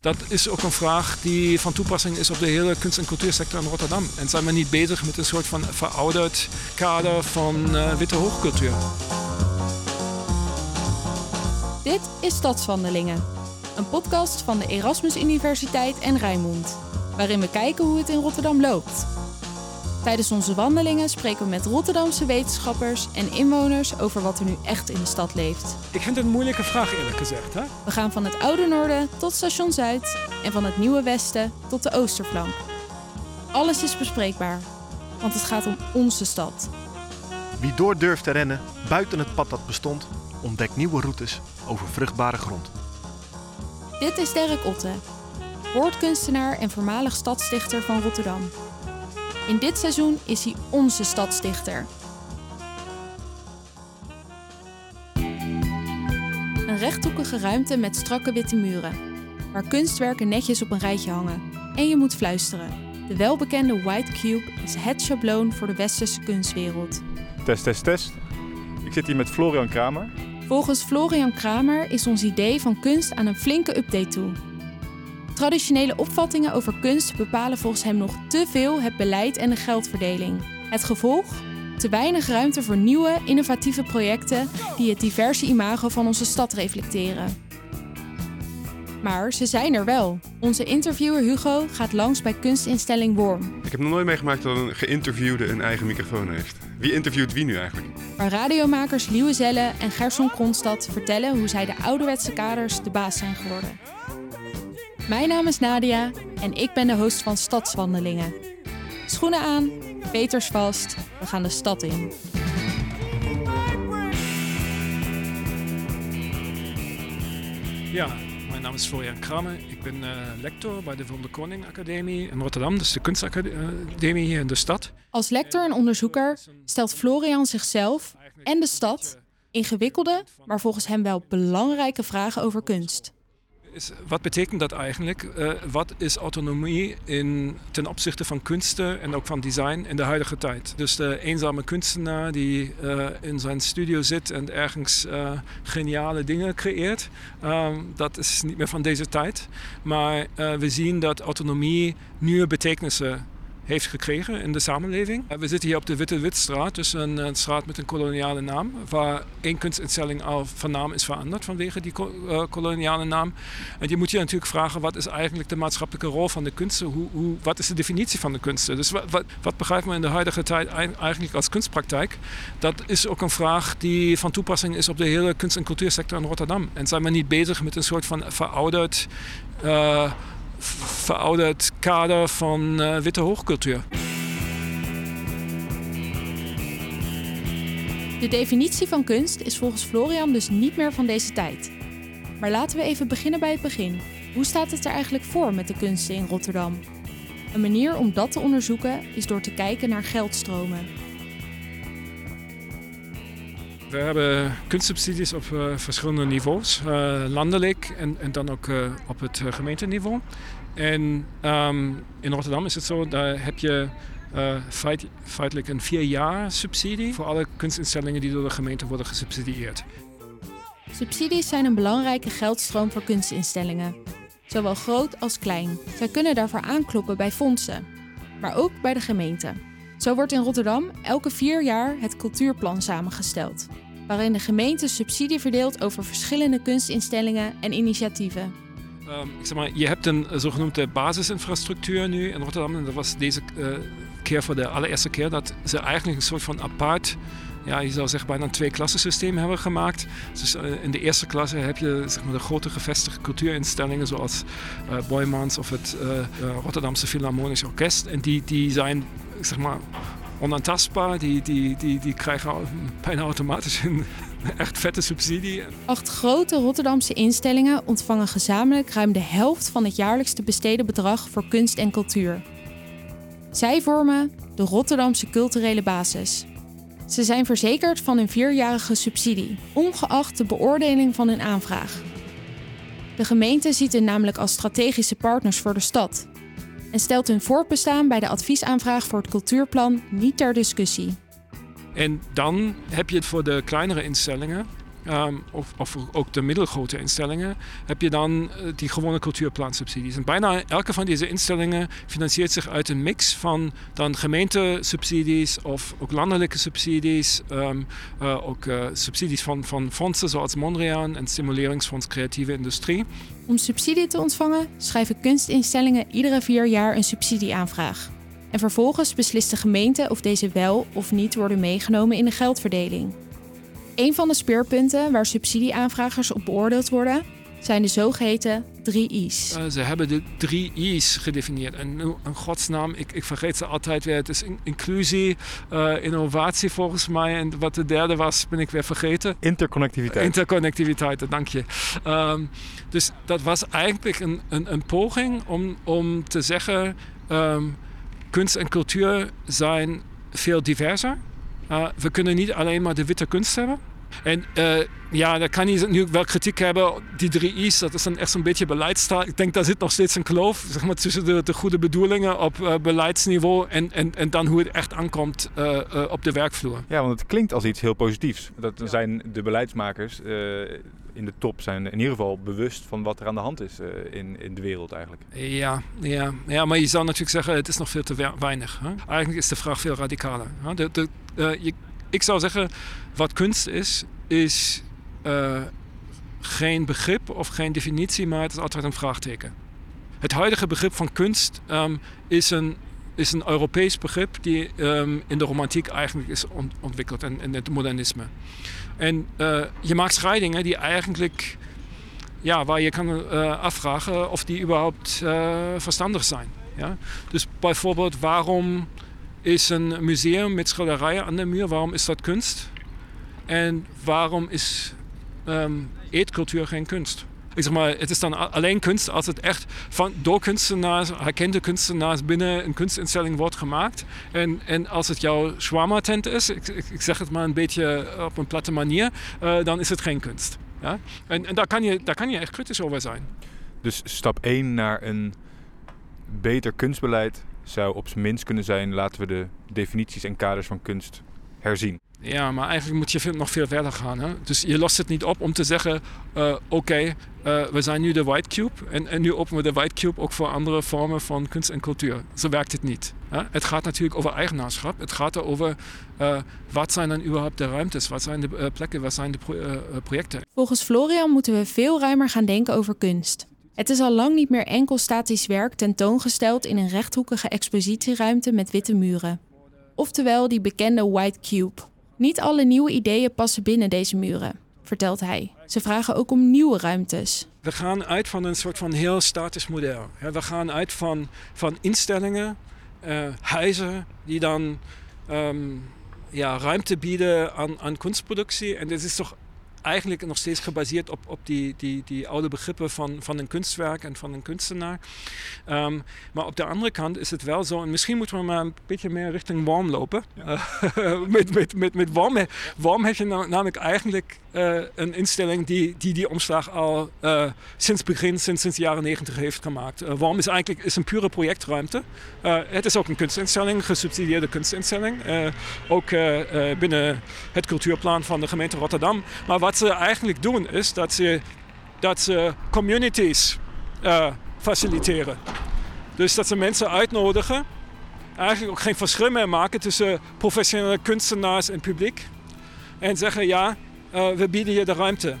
Dat is ook een vraag die van toepassing is op de hele kunst- en cultuursector in Rotterdam. En zijn we niet bezig met een soort van verouderd kader van uh, witte hoogcultuur? Dit is Stadswandelingen, een podcast van de Erasmus Universiteit en Rijnmond, waarin we kijken hoe het in Rotterdam loopt. Tijdens onze wandelingen spreken we met Rotterdamse wetenschappers en inwoners over wat er nu echt in de stad leeft. Ik vind het een moeilijke vraag eerlijk gezegd. Hè? We gaan van het oude noorden tot station Zuid en van het nieuwe westen tot de oosterflank. Alles is bespreekbaar, want het gaat om onze stad. Wie door durft te rennen buiten het pad dat bestond, ontdekt nieuwe routes over vruchtbare grond. Dit is Derek Otte, woordkunstenaar en voormalig stadsdichter van Rotterdam. In dit seizoen is hij onze stadsdichter. Een rechthoekige ruimte met strakke witte muren, waar kunstwerken netjes op een rijtje hangen. En je moet fluisteren. De welbekende White Cube is het schabloon voor de westerse kunstwereld. Test, test, test. Ik zit hier met Florian Kramer. Volgens Florian Kramer is ons idee van kunst aan een flinke update toe. Traditionele opvattingen over kunst bepalen volgens hem nog te veel het beleid en de geldverdeling. Het gevolg? Te weinig ruimte voor nieuwe, innovatieve projecten die het diverse imago van onze stad reflecteren. Maar ze zijn er wel. Onze interviewer Hugo gaat langs bij kunstinstelling Worm. Ik heb nog nooit meegemaakt dat een geïnterviewde een eigen microfoon heeft. Wie interviewt wie nu eigenlijk? Waar radiomakers Liewe Zelle en Gerson Kronstad vertellen hoe zij de ouderwetse kaders de baas zijn geworden. Mijn naam is Nadia en ik ben de host van Stadswandelingen. Schoenen aan, veters vast, we gaan de stad in. Ja, mijn naam is Florian Kramer. Ik ben uh, lector bij de Van der Koning Academie in Rotterdam, dus de kunstacademie hier in de stad. Als lector en onderzoeker stelt Florian zichzelf en de stad ingewikkelde, maar volgens hem wel belangrijke vragen over kunst. Is, wat betekent dat eigenlijk? Uh, wat is autonomie in, ten opzichte van kunsten en ook van design in de huidige tijd? Dus de eenzame kunstenaar die uh, in zijn studio zit en ergens uh, geniale dingen creëert, dat is niet meer van deze tijd. Maar we zien dat autonomie nieuwe betekenissen heeft gekregen in de samenleving. We zitten hier op de Witte Witstraat, dus een, straat met een koloniale naam, waar één kunstinstelling al van naam is veranderd vanwege die uh, koloniale naam. En je moet je natuurlijk vragen, wat is eigenlijk de maatschappelijke rol van de kunsten? Hoe, hoe, wat is de definitie van de kunsten? Dus wat, wat, wat begrijpt men in de huidige tijd eigenlijk als kunstpraktijk? Dat is ook een vraag die van toepassing is op de hele kunst- en cultuursector in Rotterdam. En zijn we niet bezig met een soort van verouderd... Uh, verouderd kader van uh, witte hoogcultuur. De definitie van kunst is volgens Florian dus niet meer van deze tijd. Maar laten we even beginnen bij het begin. Hoe staat het er eigenlijk voor met de kunsten in Rotterdam? Een manier om dat te onderzoeken is door te kijken naar geldstromen. We hebben kunstsubsidies op uh, verschillende niveaus, uh, landelijk en, en, dan ook uh, op het gemeenteniveau. En um, in Rotterdam is het zo, daar heb je feit, feitelijk een vier jaar subsidie voor alle kunstinstellingen die door de gemeente worden gesubsidieerd. Subsidies zijn een belangrijke geldstroom voor kunstinstellingen, zowel groot als klein. Zij kunnen daarvoor aankloppen bij fondsen, maar ook bij de gemeente. Zo wordt in Rotterdam elke vier jaar het cultuurplan samengesteld, waarin de gemeente subsidie verdeelt over verschillende kunstinstellingen en initiatieven. Um, ik zeg maar, je hebt een zogenoemde basisinfrastructuur nu in Rotterdam. En dat was deze uh, keer voor de allereerste keer dat ze eigenlijk een soort van apart ja, je zou zeggen bijna een twee-klassensysteem hebben gemaakt. Dus uh, in de eerste klasse heb je zeg maar, de grote gevestigde cultuurinstellingen zoals uh, Boymans of het uh, Rotterdamse Philharmonisch Orkest. En die, die zijn zeg maar, onaantastbaar. Die, die, die, die krijgen bijna automatisch een echt vette subsidie. Acht grote Rotterdamse instellingen ontvangen gezamenlijk ruim de helft van het jaarlijks te besteden bedrag voor kunst en cultuur. Zij vormen de Rotterdamse culturele basis. Ze zijn verzekerd van een vierjarige subsidie, ongeacht de beoordeling van hun aanvraag. De gemeente ziet hen namelijk als strategische partners voor de stad en stelt hun voortbestaan bij de adviesaanvraag voor het cultuurplan niet ter discussie. En dan heb je het voor de kleinere instellingen. Ehm, of, of ook de middelgrote instellingen, heb je dan eh, die gewone cultuurplaansubsidies. En bijna elke van deze instellingen financiert zich uit een mix van dan gemeentesubsidies of ook landelijke subsidies, ehm, eh, ook eh, subsidies van, van fondsen zoals Mondriaan en Stimuleringsfonds Creatieve Industrie. Om subsidie te ontvangen schrijven kunstinstellingen iedere vier jaar een subsidieaanvraag. En vervolgens beslist de gemeente of deze wel of niet worden meegenomen in de geldverdeling. Een van de speerpunten waar subsidieaanvragers op beoordeeld worden, zijn de zogeheten drie I's. Uh, ze hebben de drie I's gedefinieerd. En nu, in godsnaam, ik, ik vergeet ze altijd weer. Het is in, inclusie, uh, innovatie volgens mij. En wat de derde was, ben ik weer vergeten. Interconnectiviteit. Interconnectiviteit, dank je. Um, dus dat was eigenlijk een, een, een poging om, om te zeggen... Um, kunst en cultuur zijn veel diverser. Uh, we kunnen niet alleen maar de witte kunst hebben. En uh, ja, daar kan je nu wel kritiek hebben. Die drie I's, dat is dan echt zo'n beetje beleidstaal. Ik denk, daar zit nog steeds een kloof zeg maar, tussen de, de goede bedoelingen op uh, beleidsniveau en, en, en dan hoe het echt aankomt uh, op de werkvloer. Ja, want het klinkt als iets heel positiefs. Dat ja. zijn de beleidsmakers in de top zijn in ieder geval bewust van wat er aan de hand is in, in de wereld eigenlijk. Ja, ja, ja, maar je zou natuurlijk zeggen, het is nog veel te weinig. Hè? Eigenlijk is de vraag veel radicaler. De, de, je, ik zou zeggen, wat kunst is, is uh, geen begrip of geen definitie, maar het is altijd een vraagteken. Het huidige begrip van kunst um, is, een, is een Europees begrip die um, in de romantiek eigenlijk is ont ontwikkeld en in het modernisme. En uh, je maakt scheidingen die eigenlijk, ja, waar je kan uh, afvragen of die überhaupt verstandig zijn. Ja? Dus bijvoorbeeld, waarom is een museum met schilderijen aan de muur. Waarom is dat kunst? En waarom is um, eetcultuur geen kunst? Zeg maar, het is dan alleen kunst als het echt van, door kunstenaars, herkende kunstenaars binnen een kunstinstelling wordt gemaakt. En, en als het jouw shawarma tent is, ik, zeg het maar een beetje op een platte manier, uh, dan is het geen kunst. Ja? En, en daar, kan je, daar kan je echt kritisch over zijn. Dus stap 1 naar een beter kunstbeleid zou op zijn minst kunnen zijn: laten we de definities en kaders van kunst herzien. Ja, maar eigenlijk moet je nog veel verder gaan. Hè? Dus je lost het niet op om te zeggen: uh, oké, uh, we zijn nu de White Cube en, en nu openen we de White Cube ook voor andere vormen van kunst en cultuur. Zo werkt het niet. Het gaat natuurlijk over eigenaarschap. Het gaat erover uh, wat zijn dan überhaupt de ruimtes, wat zijn de plekken, wat zijn de pro projecten. Volgens Florian moeten we veel ruimer gaan denken over kunst. Het is al lang niet meer enkel statisch werk tentoongesteld in een rechthoekige expositieruimte met witte muren. Oftewel die bekende White Cube. Niet alle nieuwe ideeën passen binnen deze muren, vertelt hij. Ze vragen ook om nieuwe ruimtes. We gaan uit van een soort van heel statisch model. We gaan uit van, van instellingen, uh, huizen die dan um, ja, ruimte bieden aan, aan kunstproductie. En dit is toch eigenlijk nog steeds gebaseerd op, op die, die, die oude begrippen van, van een kunstwerk en van een kunstenaar. Um, maar op de andere kant is het wel zo, en misschien moeten we maar een beetje meer richting warm lopen. Ja. Uh, met met, met, met warm, warm heb je namelijk eigenlijk uh, een instelling die, die die omslag al uh, sinds begin, sinds, sinds de jaren negentig heeft gemaakt. warm is eigenlijk is een pure projectruimte. het is ook een kunstinstelling, gesubsidieerde kunstinstelling. ook binnen het cultuurplan van de gemeente Rotterdam. Maar wat ze eigenlijk doen is dat ze, dat ze communities uh, faciliteren. Dus dat ze mensen uitnodigen, eigenlijk ook geen verschil meer maken tussen professionele kunstenaars en publiek. En zeggen ja, uh, we bieden je de ruimte.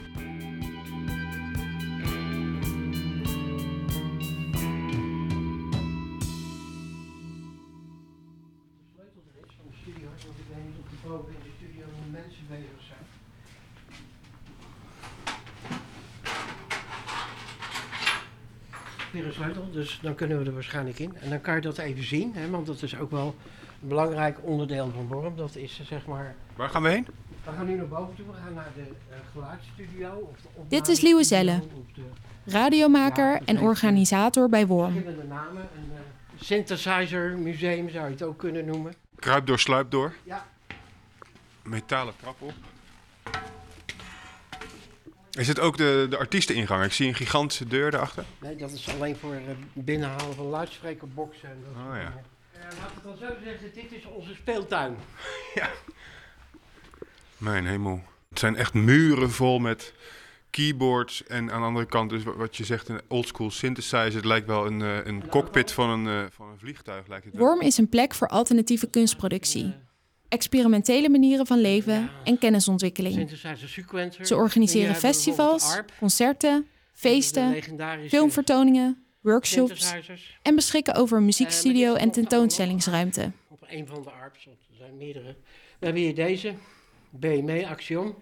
Weer een sleutel, dus dan kunnen we er waarschijnlijk in. En dan kan je dat even zien, hè, want dat is ook wel een belangrijk onderdeel van Worm. Dat is zeg maar... Waar gaan we heen? We gaan nu naar boven toe, we gaan naar de uh, geluidsstudio. Of de Dit is Liewe Zelle, radiomaker ja, en organisator bij Worm. Verschillende namen, een uh, synthesizer museum zou je het ook kunnen noemen. Kruip door, sluip door. Ja. Metalen trap op. Is het ook de, de artiesteningang? Ik zie een gigantische deur daarachter. Nee, dat is alleen voor het binnenhalen van luidsprekerboxen. En dat oh ja. Uh, laat het dan zo zeggen, dit is onze speeltuin. ja. Mijn hemel. Het zijn echt muren vol met keyboards en aan de andere kant dus wat je zegt een oldschool synthesizer. Het lijkt wel een, uh, een cockpit van een, van een vliegtuig. Lijkt het wel. Worm is een plek voor alternatieve kunstproductie, experimentele manieren van leven en kennisontwikkeling. Ze organiseren bijvoorbeeld festivals, concerten, de feesten, filmvertoningen, workshops en beschikken over een muziekstudio Eh, en tentoonstellingsruimte. Op een van de ARP's, want er zijn meerdere. We hebben hier deze, BME Axiom.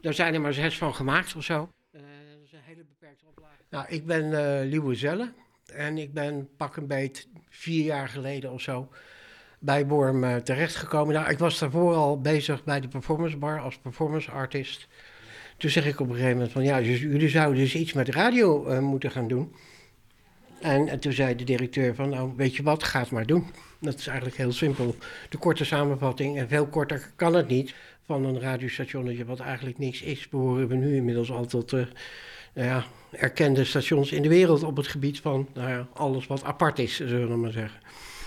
Daar zijn er maar zes van gemaakt of zo. Eh, dat is een hele beperkte oplage. Nou, ik ben eh Liewe Zelle en ik ben pak een beet vier jaar geleden of zo bij Worm eh, terechtgekomen. Nou, ik was daarvoor al bezig bij de Performance Bar als performance artist. Toen zeg ik op een gegeven moment van ja, dus jullie zouden dus iets met radio eh, moeten gaan doen. En, en toen zei de directeur van nou, weet je wat, ga het maar doen. Dat is eigenlijk heel simpel. De korte samenvatting, en veel korter kan het niet, van een radiostationnetje wat eigenlijk niks is, behoren we nu inmiddels al tot nou ja, erkende stations in de wereld op het gebied van nou alles wat apart is, zullen we maar zeggen.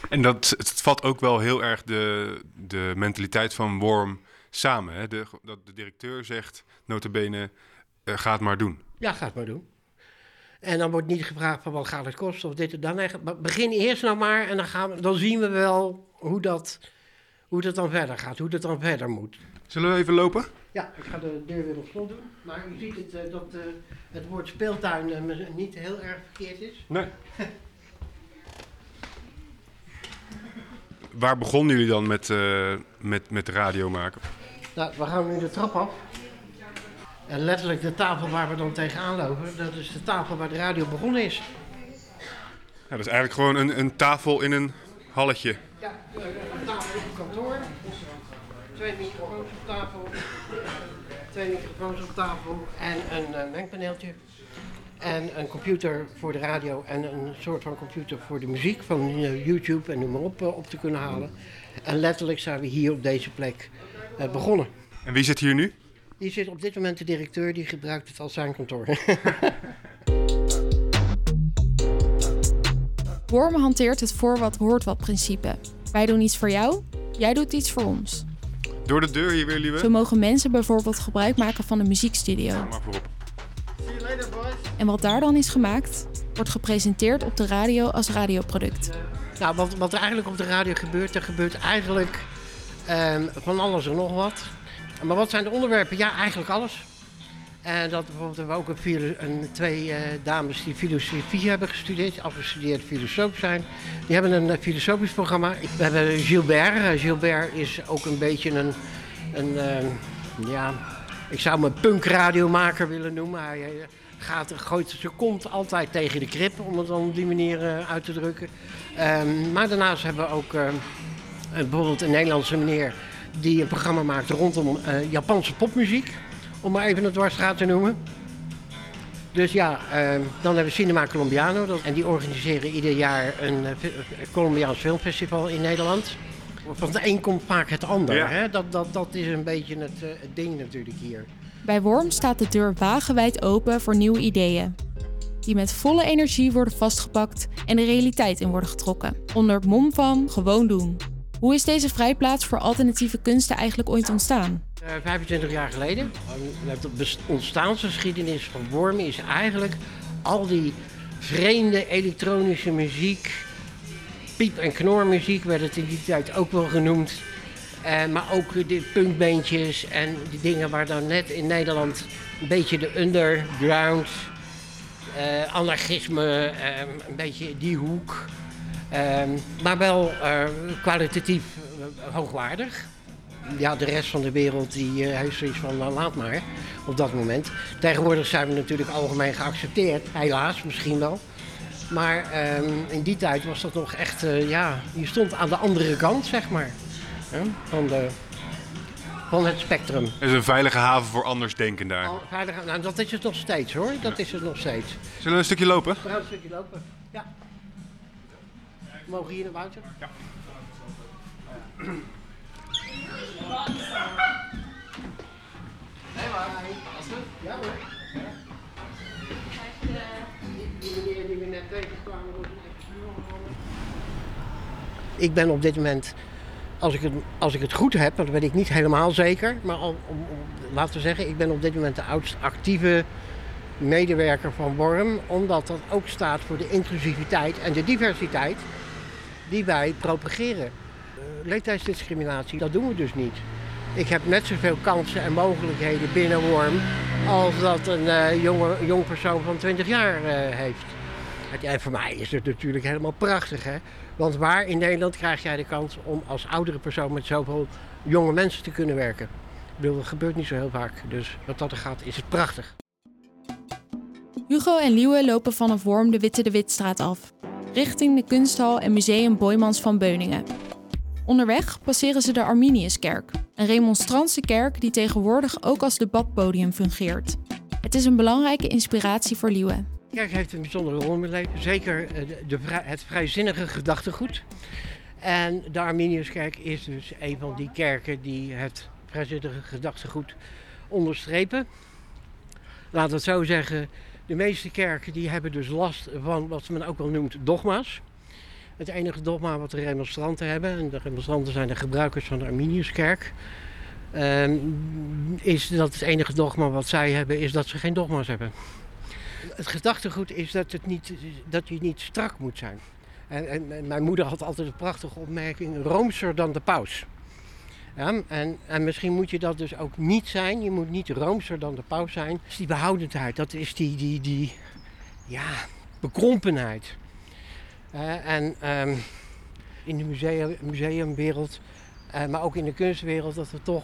En dat het vat ook wel heel erg de, de mentaliteit van Worm samen. Hè? De, dat de directeur zegt, notabene, eh, ga het maar doen. Ja, ga het maar doen. En dan wordt niet gevraagd van wat gaat het kosten of dit en dan. Maar begin eerst nou maar en dan, gaan we, dan zien we wel hoe dat, hoe dat dan verder gaat, hoe dat dan verder moet. Zullen we even lopen? Ja, ik ga de deur weer op slot doen. Maar u ziet het, eh, dat eh, het woord speeltuin niet heel erg verkeerd is. Nee. Waar begonnen jullie dan met, eh, met, met radio maken? Nou, we gaan nu de trap af. En letterlijk de tafel waar we dan tegenaan lopen, dat is de tafel waar de radio begonnen is. Ja, dat is eigenlijk gewoon een, een tafel in een halletje. Ja, een tafel op kantoor. Twee microfoons op tafel. Twee microfoons op tafel. En een eh, mengpaneeltje. En een computer voor de radio. En een soort van computer voor de muziek. Van eh, YouTube en noem maar op, eh, op te kunnen halen. En letterlijk zijn we hier op deze plek eh, begonnen. En wie zit hier nu? Hier zit op dit moment de directeur, die gebruikt het als zijn kantoor. Worm hanteert het voor wat hoort wat principe. Wij doen iets voor jou, jij doet iets voor ons. Door de deur hier weer, lieve. Zo mogen mensen bijvoorbeeld gebruik maken van een muziekstudio. Maar voorop. En wat daar dan is gemaakt, wordt gepresenteerd op de radio als radioproduct. Nou, wat, wat er eigenlijk op de radio gebeurt, er gebeurt eigenlijk ehm, van alles en nog wat. Maar wat zijn de onderwerpen? Ja, eigenlijk alles. En dat bijvoorbeeld hebben we ook een, twee eh, dames die filosofie hebben gestudeerd, afgestudeerd filosoof zijn. Die hebben een eh, filosofisch programma. We hebben Gilbert. Eh, Gilbert is ook een beetje een, een ehm, ja, ik zou hem een punkradiomaker willen noemen. Gaat, gooit zijn kont altijd tegen de krip, om het dan op die manier eh, uit te drukken. Ehm, maar daarnaast hebben we ook ehm, eh, bijvoorbeeld een Nederlandse meneer die een programma maakt rondom eh, Japanse popmuziek. Om maar even een dwarsstraat te noemen. Dus ja, ehm, dan hebben we Cinema Colombiano. Dat, en die organiseren ieder jaar een Colombiaans filmfestival in Nederland. Van het een komt vaak het ander. Ja. Hè? Dat, dat, dat is een beetje het, het ding natuurlijk hier. Bij Worm staat de deur wagenwijd open voor nieuwe ideeën. Die met volle energie worden vastgepakt en de realiteit in worden getrokken. Onder het mom van gewoon doen. Hoe is deze vrijplaats voor alternatieve kunsten eigenlijk ooit ontstaan? Eh, 25 jaar geleden. De ontstaansgeschiedenis van Wormen is eigenlijk al die vreemde elektronische muziek, piep- en knormuziek werd het in die tijd ook wel genoemd. Maar ook de punkbeentjes en die dingen waar dan net in Nederland een beetje de underground, eh, anarchisme, eh, een beetje die hoek. Eh, maar wel eh, kwalitatief hoogwaardig ja, de rest van de wereld die heeft zoiets van, nou, laat maar, op dat moment. Tegenwoordig zijn we natuurlijk algemeen geaccepteerd, helaas misschien wel. Maar ehm, in die tijd was dat nog echt, ja, je stond aan de andere kant, zeg maar, hè, van, de, van het spectrum. Het is een veilige haven voor anders denken daar. Al- veilig- nou, dat is het nog steeds hoor, dat is het nog steeds. Zullen we een stukje lopen? We gaan een stukje lopen, ja. Mogen we hier naar buiten? Ja. Ja hoor. Die meneer die we net tegenkwamen. Ik ben op dit moment als ik, het, als ik het goed heb, dat weet ik niet helemaal zeker, maar om, om, laten we zeggen, ik ben op dit moment de oudste actieve medewerker van Worm, omdat dat ook staat voor de inclusiviteit en de diversiteit die wij propageren. Uh, leeftijdsdiscriminatie, dat doen we dus niet. Ik heb net zoveel kansen en mogelijkheden binnen Worm als dat een uh, jonge, jong persoon van 20 jaar uh, heeft. En voor mij is het natuurlijk helemaal prachtig. Hè? Want waar in Nederland krijg jij de kans om als oudere persoon met zoveel jonge mensen te kunnen werken? Dat gebeurt niet zo heel vaak. Dus wat dat er gaat, is het prachtig. Hugo en Liewe lopen vanaf Worm de Witte de Witstraat af, richting de kunsthal en museum Boymans van Beuningen. Onderweg passeren ze de Arminiuskerk, een remonstrantse kerk die tegenwoordig ook als debatpodium fungeert. Het is een belangrijke inspiratie voor Liewe. Kerk heeft een bijzondere rol in zeker de, de, het vrijzinnige gedachtegoed. En de Arminiuskerk is dus een van die kerken die het vrijzinnige gedachtegoed onderstrepen. We het zo zeggen, de meeste kerken die hebben dus last van wat men ook wel noemt dogma's. Het enige dogma wat de remonstranten hebben, en de remonstranten zijn de gebruikers van de Arminiuskerk, um, is dat het enige dogma wat zij hebben, is dat ze geen dogma's hebben. Het gedachtegoed is dat, het niet, dat je niet strak moet zijn. En, en, mijn moeder had altijd een prachtige opmerking, roomser dan de paus. Ja, en, en, misschien moet je dat dus ook niet zijn. Je moet niet roomser dan de paus zijn. Dat is die behoudendheid, dat is die, die, ja, bekrompenheid. Uh, en um, in de museum, museumwereld, uh, maar ook in de kunstwereld, dat we toch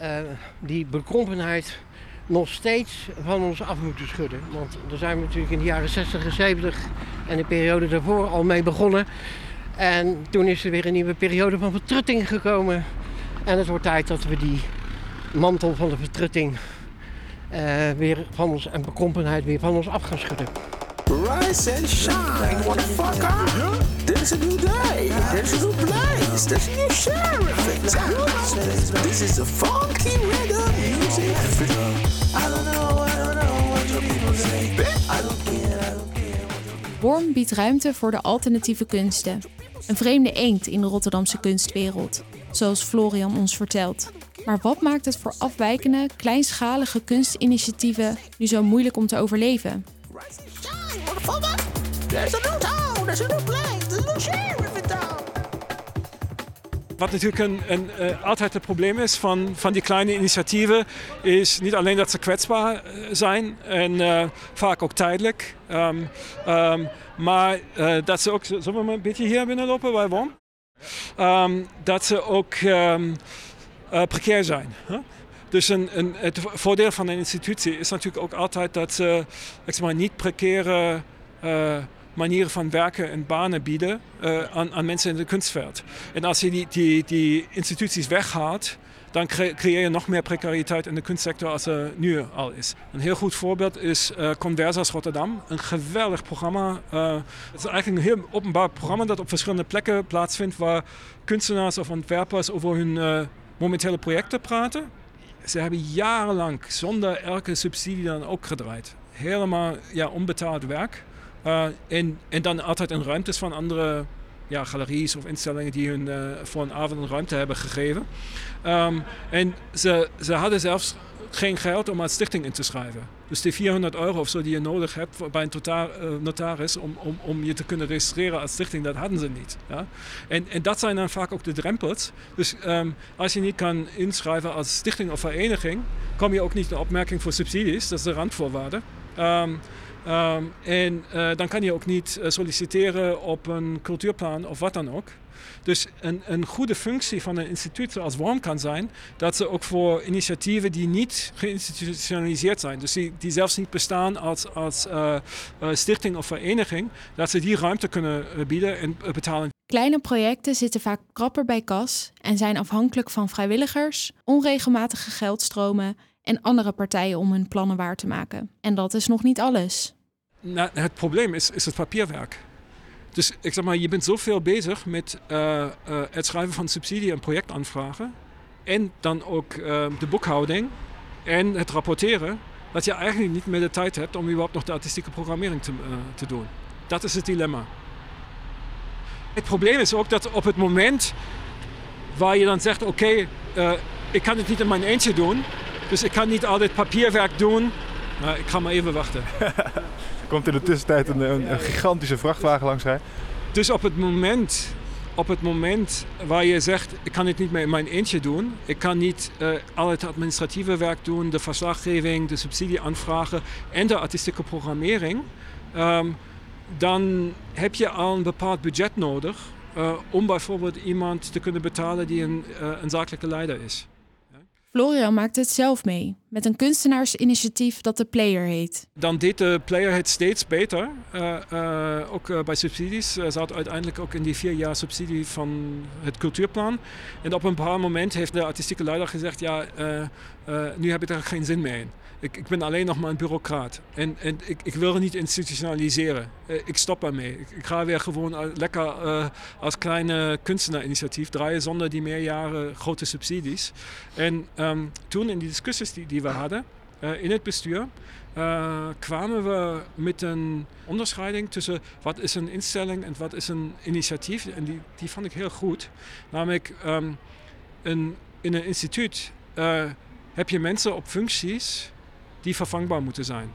uh, die bekrompenheid nog steeds van ons af moeten schudden. Want daar zijn we natuurlijk in de jaren 60 en 70 en de periode daarvoor al mee begonnen. En toen is er weer een nieuwe periode van vertrutting gekomen. En het wordt tijd dat we die mantel van de vertrutting uh, weer van ons en bekrompenheid weer van ons af gaan schudden. Rise and shine, motherfucker! There's a new day, there's a new place, there's a new sheriff in. This is a funky rhythm music. Worm biedt ruimte voor de alternatieve kunsten. Een vreemde eend in de Rotterdamse kunstwereld, zoals Florian ons vertelt. Maar wat maakt het voor afwijkende, kleinschalige kunstinitiatieven nu zo moeilijk om te overleven? Wat natuurlijk een, uh, altijd het probleem is van, van die kleine initiatieven, is niet alleen dat ze kwetsbaar zijn en uh, vaak ook tijdelijk, um, um, maar dat ze ook, zullen we maar een beetje hier binnenlopen bij WOM? Um, dat ze ook precair zijn. Dus een, een, het voordeel van een institutie is natuurlijk ook altijd dat ze zeg maar, niet precaire manieren van werken en banen bieden uh, aan, mensen in de kunstveld. En als je die, die, die instituties weghaalt, dan creëer je nog meer precariteit in de kunstsector als er nu al is. Een heel goed voorbeeld is uh, Conversas Rotterdam. Een geweldig programma. Uh, het is eigenlijk een heel openbaar programma dat op verschillende plekken plaatsvindt waar kunstenaars of ontwerpers over hun momentele projecten praten. Ze hebben jarenlang zonder elke subsidie dan ook gedraaid. Helemaal ja, onbetaald werk. Uh, en, en dan altijd in ruimtes van andere ja, galeries of instellingen die hun uh, voor een avond een ruimte hebben gegeven. Um, en ze, ze hadden zelfs geen geld om als stichting in te schrijven. Dus die 400 euro of zo die je nodig hebt bij een uh, notaris om, om, om je te kunnen registreren als stichting, dat hadden ze niet. Ja? En, en dat zijn dan vaak ook de drempels. Dus um, als je niet kan inschrijven als stichting of vereniging, kom je ook niet in opmerking voor subsidies, dat is de randvoorwaarde. Um, Um, en uh, dan kan je ook niet uh, solliciteren op een cultuurplan of wat dan ook. Dus een, een goede functie van een instituut zoals WORM kan zijn dat ze ook voor initiatieven die niet geïnstitutionaliseerd zijn, dus die, zelfs niet bestaan als, als uh, stichting of vereniging, dat ze die ruimte kunnen bieden en betalen. Kleine projecten zitten vaak krapper bij kas en zijn afhankelijk van vrijwilligers, onregelmatige geldstromen en andere partijen om hun plannen waar te maken. En dat is nog niet alles. Nou, het probleem is, is het papierwerk. Dus ik zeg maar, je bent zoveel bezig met uh, uh, het schrijven van subsidie- en projectaanvragen. En dan ook uh, de boekhouding en het rapporteren. Dat je eigenlijk niet meer de tijd hebt om überhaupt nog de artistieke programmering te, te doen. Dat is het dilemma. Het probleem is ook dat op het moment waar je dan zegt, oké, eh, ik kan het niet in mijn eentje doen. Dus ik kan niet altijd papierwerk doen. Maar ik ga maar even wachten. Komt in de tussentijd een, een, een gigantische vrachtwagen langs rijden. Dus op het moment, op het moment waar je zegt, ik kan het niet meer in mijn eentje doen. Ik kan niet eh, al het administratieve werk doen, de verslaggeving, de subsidieaanvragen en de artistieke programmering. ehm, dan heb je al een bepaald budget nodig eh, om bijvoorbeeld iemand te kunnen betalen die een, eh, een zakelijke leider is. Florian maakte het zelf mee met een kunstenaarsinitiatief dat de Player heet. Dan deed de player het steeds beter. Eh, eh, ook eh, bij subsidies. Ze zat uiteindelijk ook in die vier jaar subsidie van het cultuurplan. En op een bepaald moment heeft de artistieke leider gezegd: Ja, nu heb ik er geen zin meer in. Ik, ik ben alleen nog maar een bureaucraat. En, en ik, ik wil niet institutionaliseren. Ik stop ermee. Ik, ga weer gewoon lekker als kleine kunstenaarinitiatief draaien zonder die meerjaren grote subsidies. En ehm, toen in die discussies die, die we hadden eh, in het bestuur, eh, kwamen we met een onderscheiding tussen wat is een instelling en wat is een initiatief. En die, die vond ik heel goed. Namelijk, ehm, een, in een instituut eh, heb je mensen op functies die vervangbaar moeten zijn.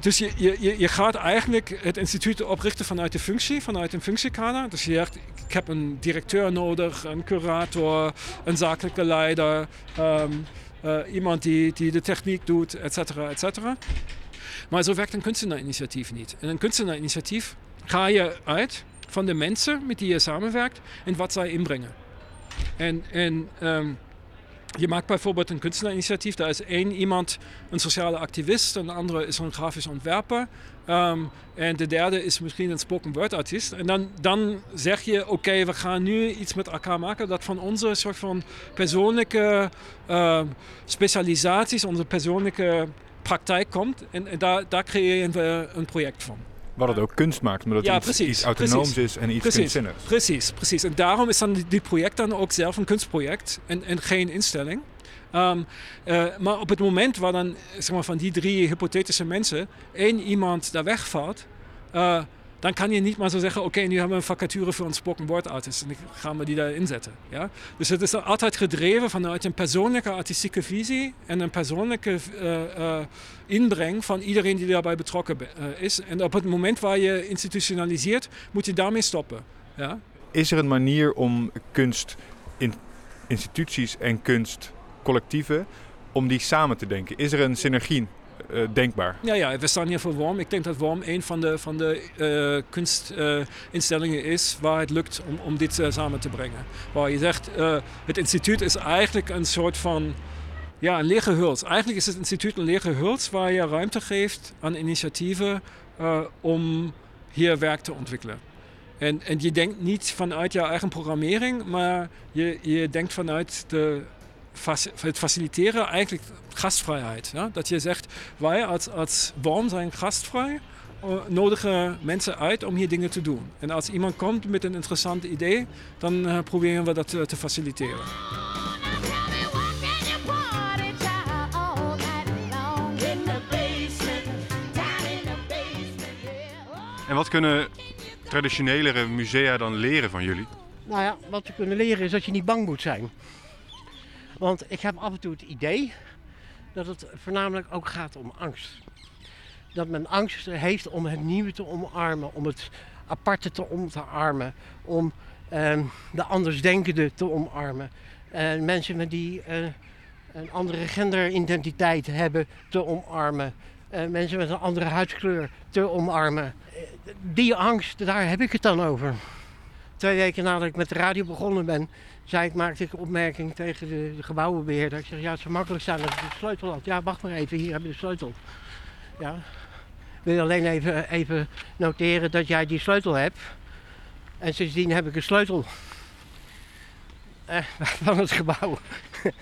Dus je, je, je- je gaat eigenlijk het instituut oprichten vanuit de functie, vanuit een functiekader. Dus je zegt, ik heb een directeur nodig, een curator, een zakelijke leider, ehm, eh, iemand die, die de techniek doet, et cetera, et cetera. Maar zo werkt een kunstenaarinitiatief niet. In een kunstenaarinitiatief ga je uit van de mensen met die je samenwerkt en wat zij inbrengen. En, ehm, je maakt bijvoorbeeld een kunstenaarinitiatief. Daar is één iemand een sociale activist, een andere is een grafisch ontwerper. ehm, en de derde is misschien een spoken word artiest. En dan, dan zeg je, oké, we gaan nu iets met elkaar maken dat van onze soort van persoonlijke ehm, specialisaties, onze persoonlijke praktijk komt. En, en daar, daar creëren we een project van. Wat het ook kunst maakt, omdat Ja, het iets, precies, iets autonooms precies. is en iets Precies, kunstzinnigs. precies, precies. En daarom is dan die- dit project dan ook zelf een kunstproject en, en geen instelling. Ehm, eh, maar op het moment waar dan zeg maar, van die drie hypothetische mensen één iemand daar wegvalt, eh, dan kan je niet maar zo zeggen: Oké, nu hebben we een vacature voor een spoken word artist en ik gaan we die daar inzetten. Ja? Dus het is dan altijd gedreven vanuit een persoonlijke artistieke visie en een persoonlijke eh, eh, inbreng van iedereen die daarbij betrokken be- eh, is. En op het moment waar je institutionaliseert, moet je daarmee stoppen. Ja? Is er een manier om kunst, in, instituties en kunstcollectieven, om die samen te denken? Is er een synergie eh, denkbaar? Ja, ja, we staan hier voor WORM. Ik denk dat WORM een van de, van de eh, kunstinstellingen is waar het lukt om, om dit eh, samen te brengen. Waar je zegt, eh, het instituut is eigenlijk een soort van ja, een lege huls. Eigenlijk is het instituut een lege huls waar je ruimte geeft aan initiatieven eh, om hier werk te ontwikkelen. En, en je denkt niet vanuit jouw eigen programmering, maar je, je denkt vanuit de, het faciliteren eigenlijk gastvrijheid. Ja? Dat je zegt, wij als, als WORM zijn gastvrij, eh, nodigen mensen uit om hier dingen te doen. En als iemand komt met een interessant idee, dan eh, proberen we dat eh, te faciliteren. En wat kunnen traditionelere musea dan leren van jullie? Nou ja, wat we kunnen leren is dat je niet bang moet zijn. Want ik heb af en toe het idee dat het voornamelijk ook gaat om angst. Dat men angst heeft om het nieuwe te omarmen, om het aparte te omarmen, om ehm, de andersdenkende te omarmen. En mensen met die eh, een andere genderidentiteit hebben te omarmen. Eh, mensen met een andere huidskleur te omarmen. Eh, Die angst, daar heb ik het dan over. Twee weken nadat ik met de radio begonnen ben, zei ik, maakte ik een opmerking tegen de, de gebouwenbeheerder. Ik zeg, ja, het zou makkelijk zijn dat ik de sleutel had. Ja, wacht maar even, hier heb je de sleutel. Ja. Wil je alleen even, even noteren dat jij die sleutel hebt. En sindsdien heb ik een sleutel eh, van het gebouw.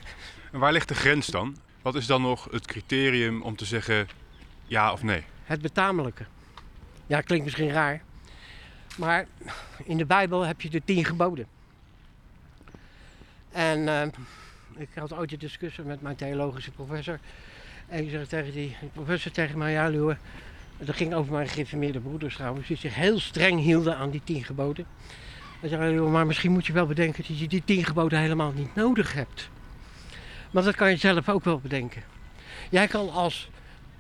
En waar ligt de grens dan? Wat is dan nog het criterium om te zeggen ja of nee? Het betamelijke. Ja, klinkt misschien raar. Maar in de Bijbel heb je de tien geboden. En eh, ik had ooit een discussie met mijn theologische professor. En ik zeg tegen die professor tegen mij, ja Luwe, dat ging over mijn gereformeerde broeders trouwens, die zich heel streng hielden aan die tien geboden. We, "Joh, maar misschien moet je wel bedenken dat je die tien geboden helemaal niet nodig hebt. Maar dat kan je zelf ook wel bedenken. Jij kan als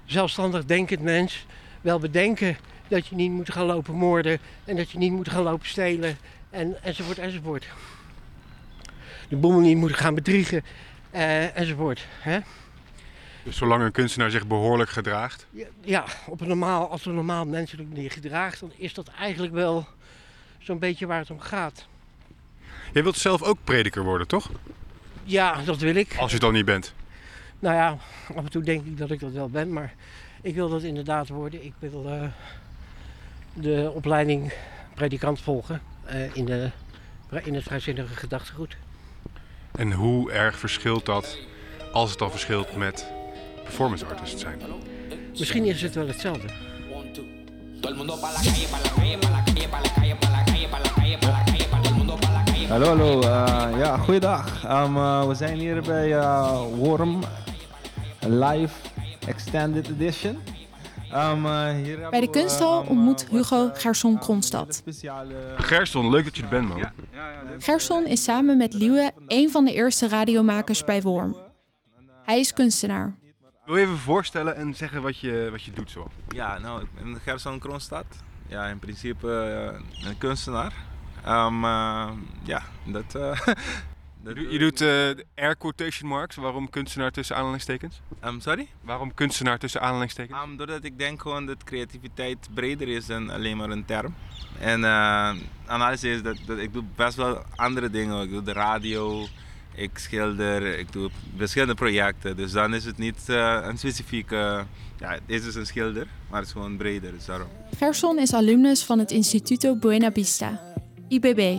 zelfstandig denkend mens wel bedenken dat je niet moet gaan lopen moorden en dat je niet moet gaan lopen stelen en, enzovoort enzovoort. De boemen niet moet gaan bedriegen eh, enzovoort. Hè? Dus zolang een kunstenaar zich behoorlijk gedraagt. Ja, Ja, op een normaal, als een normaal menselijk manier gedraagt, dan is dat eigenlijk wel zo'n beetje waar het om gaat. Jij wilt zelf ook prediker worden, toch? Ja, dat wil ik. Als je het al niet bent. Nou ja, af en toe denk ik dat ik dat wel ben, maar ik wil dat inderdaad worden. Ik wil eh, de opleiding predikant volgen eh, in, de, in het vrijzinnige gedachtegoed. En hoe erg verschilt dat, als het al verschilt, met performance artist zijn? Misschien is het wel hetzelfde. Hallo, hallo. eh, ja, goeiedag. Eh, we zijn hier bij eh, Worm Live Extended Edition. Bij de kunsthal ehm, ontmoet wat, Hugo eh, Gerson ehm, Kronstad. Gerson, leuk dat je er bent, man. Gerson is samen met Liewe een van de eerste radiomakers bij Worm. Hij is kunstenaar. Wil je even voorstellen en zeggen wat je, wat je doet zo? Ja, nou, ik ben Gerson Kronstad. Ja, in principe eh, een kunstenaar. Ehm, eh, ja, dat... eh, Je, dat doet- je doet eh, de air quotation marks. Waarom kunstenaar tussen aanhalingstekens? Ehm, sorry? Waarom kunstenaar tussen aanhalingstekens? Ehm, doordat ik denk gewoon dat creativiteit breder is dan alleen maar een term. En eh analyse is dat, dat ik doe best wel andere dingen. Ik doe de radio, ik schilder, ik doe verschillende projecten. Dus dan is het niet eh, een specifieke... ja, deze is een schilder, maar het is gewoon breder. Dus daarom. Gerson is alumnus van het Instituto Buena Vista, IBB,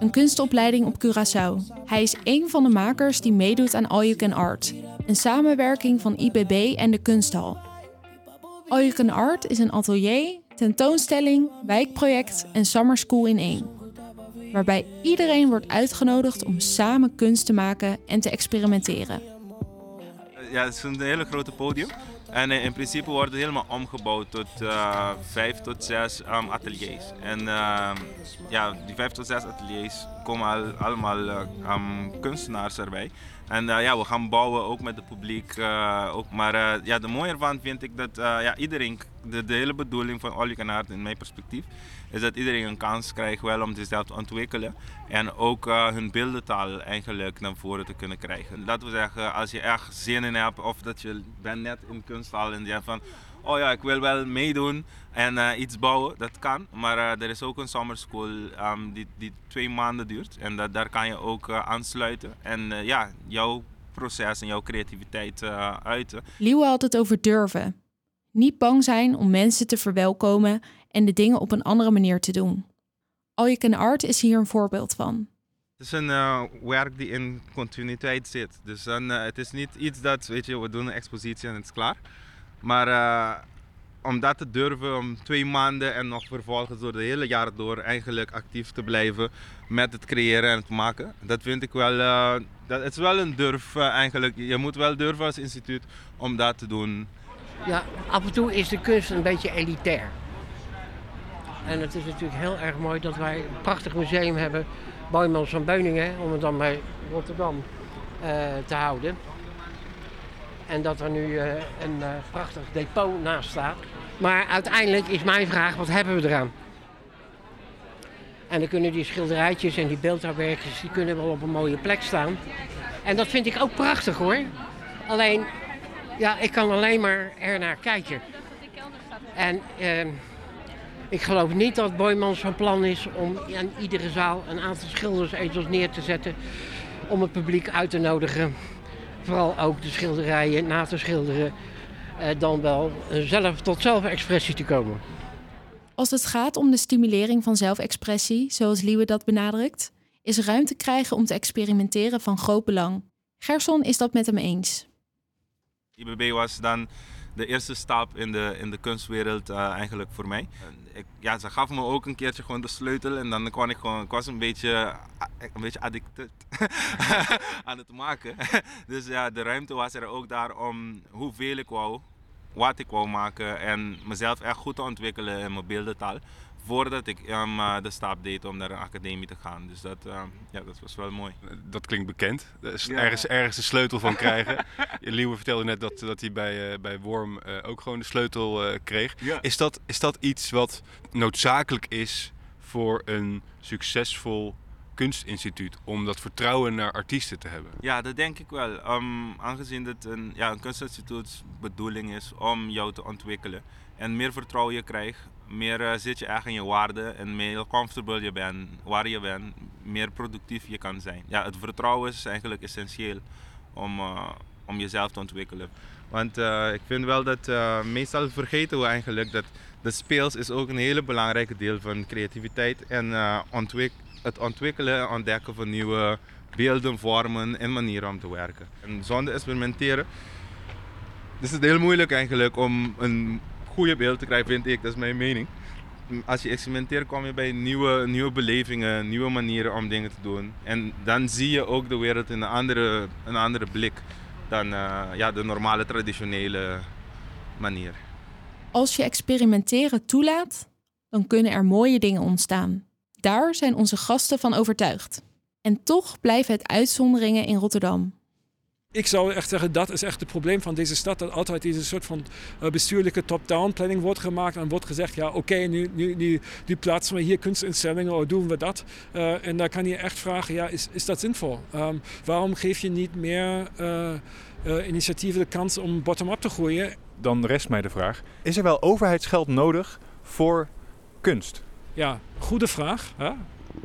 een kunstopleiding op Curaçao. Hij is een van de makers die meedoet aan All You Can Art, een samenwerking van IBB en de kunsthal. All You Can Art is een atelier, tentoonstelling, wijkproject en summer school in één. Waarbij iedereen wordt uitgenodigd om samen kunst te maken en te experimenteren. Ja, het is een hele grote podium. En eh, in principe wordt het helemaal omgebouwd tot eh, vijf tot zes ehm, ateliers. En ehm, ja, die vijf tot zes ateliers komen al, allemaal eh, ehm, kunstenaars erbij. En eh, ja, we gaan bouwen ook met het publiek. eh, ook, maar eh, ja, de mooie ervan vind ik dat ja, iedereen, de, de hele bedoeling van All You Can Art in mijn perspectief, is dat iedereen een kans krijgt wel om zichzelf te ontwikkelen. En ook hun beeldentaal eigenlijk naar voren te kunnen krijgen. Laten we zeggen, als je echt zin in hebt of dat je bent net in kunsthal en je van... Oh ja, ik wil wel meedoen en eh, iets bouwen, dat kan. Maar eh, er is ook een summer school ehm, die, die twee maanden duurt. En dat, daar kan je ook eh, aansluiten. En eh, ja, jouw proces en jouw creativiteit eh, uiten. Liewe had het over durven. Niet bang zijn om mensen te verwelkomen en de dingen op een andere manier te doen. All You Can Art is hier een voorbeeld van. Het is een eh, werk die in continuïteit zit. Dus dan, eh, het is niet iets dat, weet je, we doen een expositie en het is klaar. Maar eh, om dat te durven, om twee maanden en nog vervolgens door het hele jaar door eigenlijk actief te blijven met het creëren en het maken. Dat vind ik wel, eh, dat, is wel een durf eh, eigenlijk. Je moet wel durven als instituut om dat te doen. Ja, af en toe is de kunst een beetje elitair. En het is natuurlijk heel erg mooi dat wij een prachtig museum hebben, Boijmans van Beuningen, om het dan bij Rotterdam te houden. En dat er nu eh, een eh, prachtig depot naast staat. Maar uiteindelijk is mijn vraag, wat hebben we eraan? En dan kunnen die schilderijtjes en die beeldhouwwerkjes, die kunnen wel op een mooie plek staan. En dat vind ik ook prachtig hoor. Alleen, ja, ik kan alleen maar er naar kijken. En ehm, ik geloof niet dat Boymans van plan is om in iedere zaal een aantal schildersetels neer te zetten. Om het publiek uit te nodigen. Vooral ook de schilderijen na te schilderen. eh, dan wel eh, zelf tot zelfexpressie te komen. Als het gaat om de stimulering van zelfexpressie, zoals Liewe dat benadrukt, is ruimte krijgen om te experimenteren van groot belang. Gerson is dat met hem eens. IBB was dan de eerste stap in de, in de kunstwereld eh, eigenlijk voor mij. Ik, ja, ze gaf me ook een keertje gewoon de sleutel en dan kon ik gewoon, ik was een beetje, a- een beetje addicted aan het maken. dus ja, de ruimte was er ook daar om hoeveel ik wou, wat ik wou maken en mezelf echt goed te ontwikkelen in mijn beeldentaal. Voordat ik eh, de stap deed om naar een academie te gaan. Dus dat, ehm, ja, dat was wel mooi. Dat klinkt bekend. Er Ja. ergens, ergens de sleutel van krijgen. Liewe vertelde net dat, dat hij bij, eh, bij Worm eh, ook gewoon de sleutel eh, kreeg. Ja. Is, dat, is dat iets wat noodzakelijk is voor een succesvol kunstinstituut? Om dat vertrouwen naar artiesten te hebben? Ja, dat denk ik wel. Ehm, aangezien het een, ja, een kunstinstituut bedoeling is om jou te ontwikkelen. En meer vertrouwen je krijgt, meer eh, zit je echt in je waarde en meer comfortable je bent, waar je bent, meer productief je kan zijn. Ja, het vertrouwen is eigenlijk essentieel om, eh, om jezelf te ontwikkelen. Want eh, ik vind wel dat meestal vergeten we eigenlijk dat de speels is ook een hele belangrijke deel van creativiteit en ontwik het ontwikkelen en ontdekken van nieuwe beelden, vormen en manieren om te werken. En zonder experimenteren is het heel moeilijk eigenlijk om een goede beeld te krijgen, vind ik. Dat is mijn mening. Als je experimenteert kom je bij nieuwe, nieuwe belevingen, nieuwe manieren om dingen te doen. En dan zie je ook de wereld in een andere, een andere blik dan eh, ja, de normale traditionele manier. Als je experimenteren toelaat, dan kunnen er mooie dingen ontstaan. Daar zijn onze gasten van overtuigd. En toch blijven het uitzonderingen in Rotterdam. Ik zou echt zeggen, dat is echt het probleem van deze stad. Dat altijd deze soort van eh, bestuurlijke top-down planning wordt gemaakt. En wordt gezegd, ja oké, nu, nu, nu, nu plaatsen we hier kunstinstellingen of doen we dat. Eh, en dan kan je echt vragen, ja, is, is dat zinvol? Ehm, waarom geef je niet meer eh, eh, initiatieven de kans om bottom-up te groeien? Dan rest mij de vraag: is er wel overheidsgeld nodig voor kunst? Ja, goede vraag. Hè?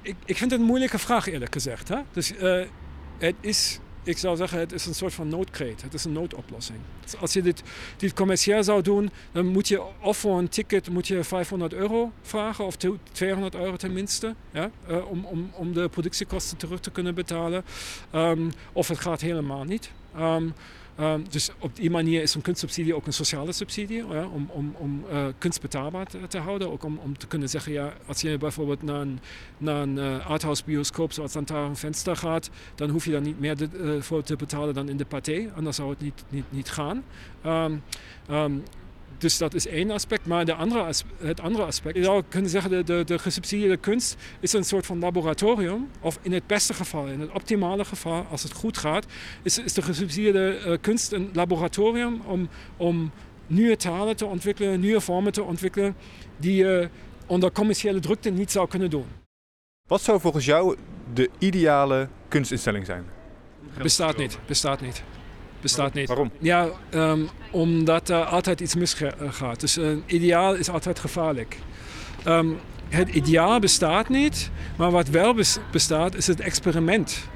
Ik, ik vind het een moeilijke vraag eerlijk gezegd. Hè? Dus eh, het is, ik zou zeggen, het is een soort van noodkreet. Het is een noodoplossing. Als je dit, dit commercieel zou doen, dan moet je of voor een ticket moet je 500 euro vragen, of 200 euro tenminste, ja? eh, om, om, om de productiekosten terug te kunnen betalen. Ehm, of het gaat helemaal niet. Ehm, Um, dus op die manier is een kunstsubsidie ook een sociale subsidie, ja, om, om, om uh, kunst betaalbaar te, houden. Ook om, om te kunnen zeggen, ja, als je bijvoorbeeld naar een, naar een uh, arthouse bioscoop zoals Lantaarn Venster gaat, dan hoef je daar niet meer de, uh, voor te betalen dan in de paté, anders zou het niet, niet, niet gaan. Um, um, dus dat is één aspect. Maar de andere het andere aspect, je zou kunnen zeggen, de, de, de gesubsidieerde kunst is een soort van laboratorium. Of in het beste geval, in het optimale geval, als het goed gaat, is, is de gesubsidieerde uh, kunst een laboratorium om, om nieuwe talen te ontwikkelen, nieuwe vormen te ontwikkelen, die je onder commerciële drukte niet zou kunnen doen. Wat zou volgens jou de ideale kunstinstelling zijn? Bestaat niet, bestaat niet bestaat niet. Waarom? Ja, um, omdat er altijd iets misgaat. Dus een ideaal is altijd gevaarlijk. Um, het ideaal bestaat niet, maar wat wel bestaat is het experiment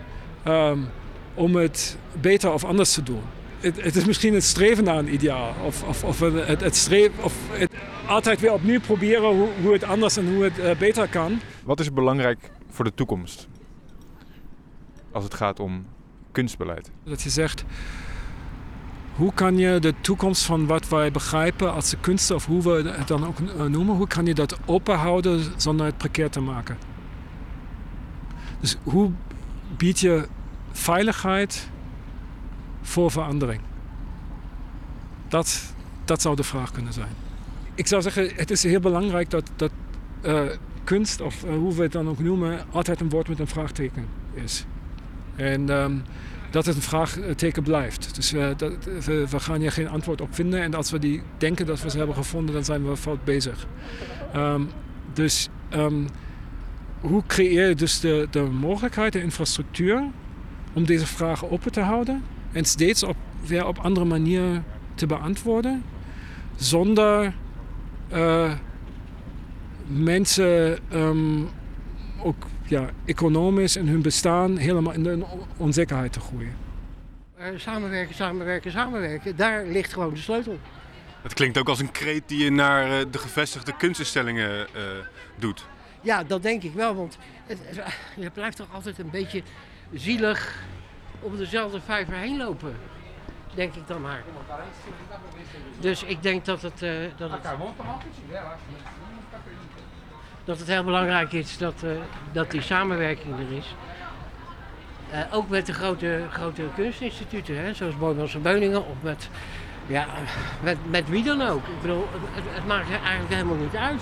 um, om het beter of anders te doen. Het, het, is misschien het streven naar een ideaal of, of, of het, het, streven, of het altijd weer opnieuw proberen hoe, hoe het anders en hoe het uh, beter kan. Wat is belangrijk voor de toekomst als het gaat om kunstbeleid? Dat je zegt, hoe kan je de toekomst van wat wij begrijpen als de kunst, of hoe we het dan ook noemen, hoe kan je dat open houden zonder het precair te maken? Dus hoe bied je veiligheid voor verandering? Dat, dat zou de vraag kunnen zijn. Ik zou zeggen, het is heel belangrijk dat, dat uh, kunst, of uh, hoe we het dan ook noemen, altijd een woord met een vraagteken is. En um, dat het een vraagteken blijft. Dus uh, dat, we, we, gaan hier geen antwoord op vinden. En als we die denken dat we ze hebben gevonden, dan zijn we fout bezig. Um, dus um, hoe creëer je dus de, de mogelijkheid, de infrastructuur om deze vragen open te houden en steeds op, weer op andere manieren te beantwoorden, zonder mensen ook ja, economisch in hun bestaan helemaal in de onzekerheid te groeien. Uh, samenwerken, samenwerken, samenwerken. Daar ligt gewoon de sleutel. Het klinkt ook als een kreet die je naar uh, de gevestigde kunstinstellingen uh, doet. Ja, dat denk ik wel. Want het, je blijft toch altijd een beetje zielig om dezelfde vijver heen lopen. Denk ik dan maar. Dus ik denk dat het, dat het dat het heel belangrijk is dat, uh, dat die samenwerking er is. Uh, ook met de grote, grote kunstinstituten, hè, zoals Boymans en Beuningen, of met, ja, met, met wie dan ook. Ik bedoel, het, het maakt eigenlijk helemaal niet uit.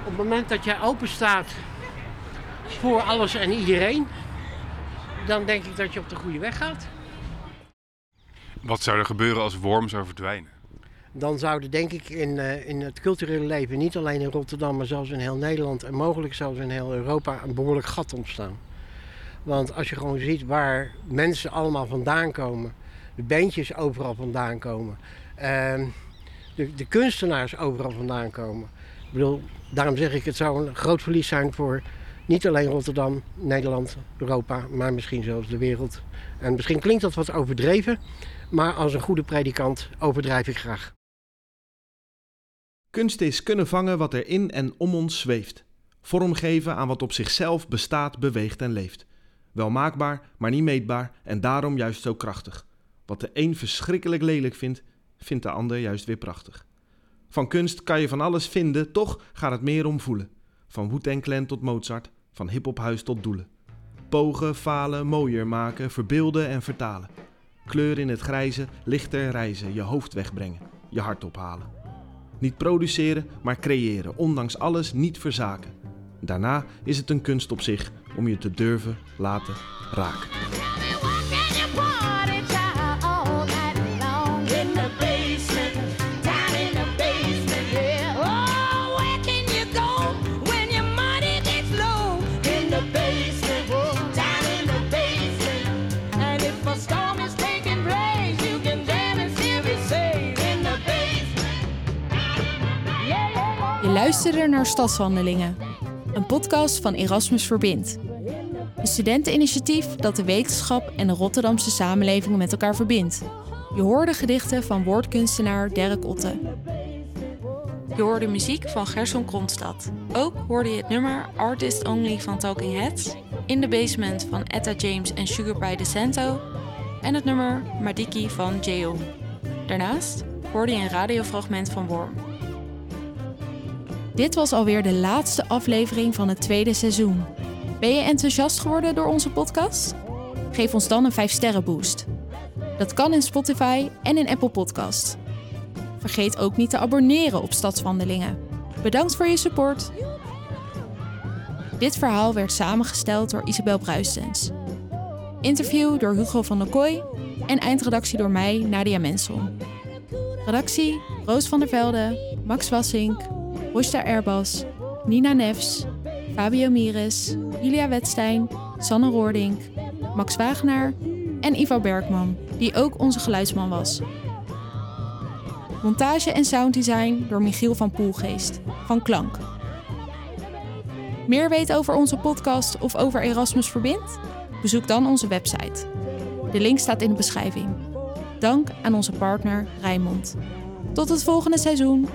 Op het moment dat jij open staat voor alles en iedereen, dan denk ik dat je op de goede weg gaat. Wat zou er gebeuren als Worm zou verdwijnen? Dan zou er denk ik in, uh, in het culturele leven, niet alleen in Rotterdam, maar zelfs in heel Nederland en mogelijk zelfs in heel Europa, een behoorlijk gat ontstaan. Want als je gewoon ziet waar mensen allemaal vandaan komen, de bandjes overal vandaan komen, uh, de, de kunstenaars overal vandaan komen. Ik bedoel, daarom zeg ik, het zou een groot verlies zijn voor niet alleen Rotterdam, Nederland, Europa, maar misschien zelfs de wereld. En misschien klinkt dat wat overdreven, maar als een goede predikant overdrijf ik graag. Kunst is kunnen vangen wat er in en om ons zweeft. Vormgeven aan wat op zichzelf bestaat, beweegt en leeft. Wel maakbaar, maar niet meetbaar en daarom juist zo krachtig. Wat de een verschrikkelijk lelijk vindt, vindt de ander juist weer prachtig. Van kunst kan je van alles vinden, toch gaat het meer om voelen. Van Wu Clan tot Mozart, van hiphophuis tot doelen. Pogen, falen, mooier maken, verbeelden en vertalen. Kleur in het grijze, lichter reizen, je hoofd wegbrengen, je hart ophalen. Niet produceren, maar creëren, ondanks alles niet verzaken. Daarna is het een kunst op zich om je te durven laten raken. Luisterde naar Stadswandelingen, een podcast van Erasmus Verbindt. Een studenteninitiatief dat de wetenschap en de Rotterdamse samenleving met elkaar verbindt. Je hoorde gedichten van woordkunstenaar Dirk Otte. Je hoorde muziek van Gerson Kronstad. Ook hoorde je het nummer Artist Only van Talking Heads, In the Basement van Etta James en Sugar Pie DeSanto en het nummer Madiki van Jeong. Daarnaast hoorde je een radiofragment van Worm. Dit was alweer de laatste aflevering van het tweede seizoen. Ben je enthousiast geworden door onze podcast? Geef ons dan een 5-sterren boost. Dat kan in Spotify en in Apple Podcasts. Vergeet ook niet te abonneren op Stadswandelingen. Bedankt voor je support. Dit verhaal werd samengesteld door Isabel Bruistens. Interview door Hugo van der Kooi en eindredactie door mij, Nadia Mensel. Redactie Roos van der Velde, Max Wassink, Rosta Erbas, Nina Nefs, Fabio Mires, Julia Wetstein, Sanne Roordink, Max Wagenaar en Ivo Bergman, die ook onze geluidsman was. Montage en sounddesign door Michiel van Poelgeest, van Klank. Meer weten over onze podcast of over Erasmus Verbind? Bezoek dan onze website. De link staat in de beschrijving. Dank aan onze partner Rijnmond. Tot het volgende seizoen.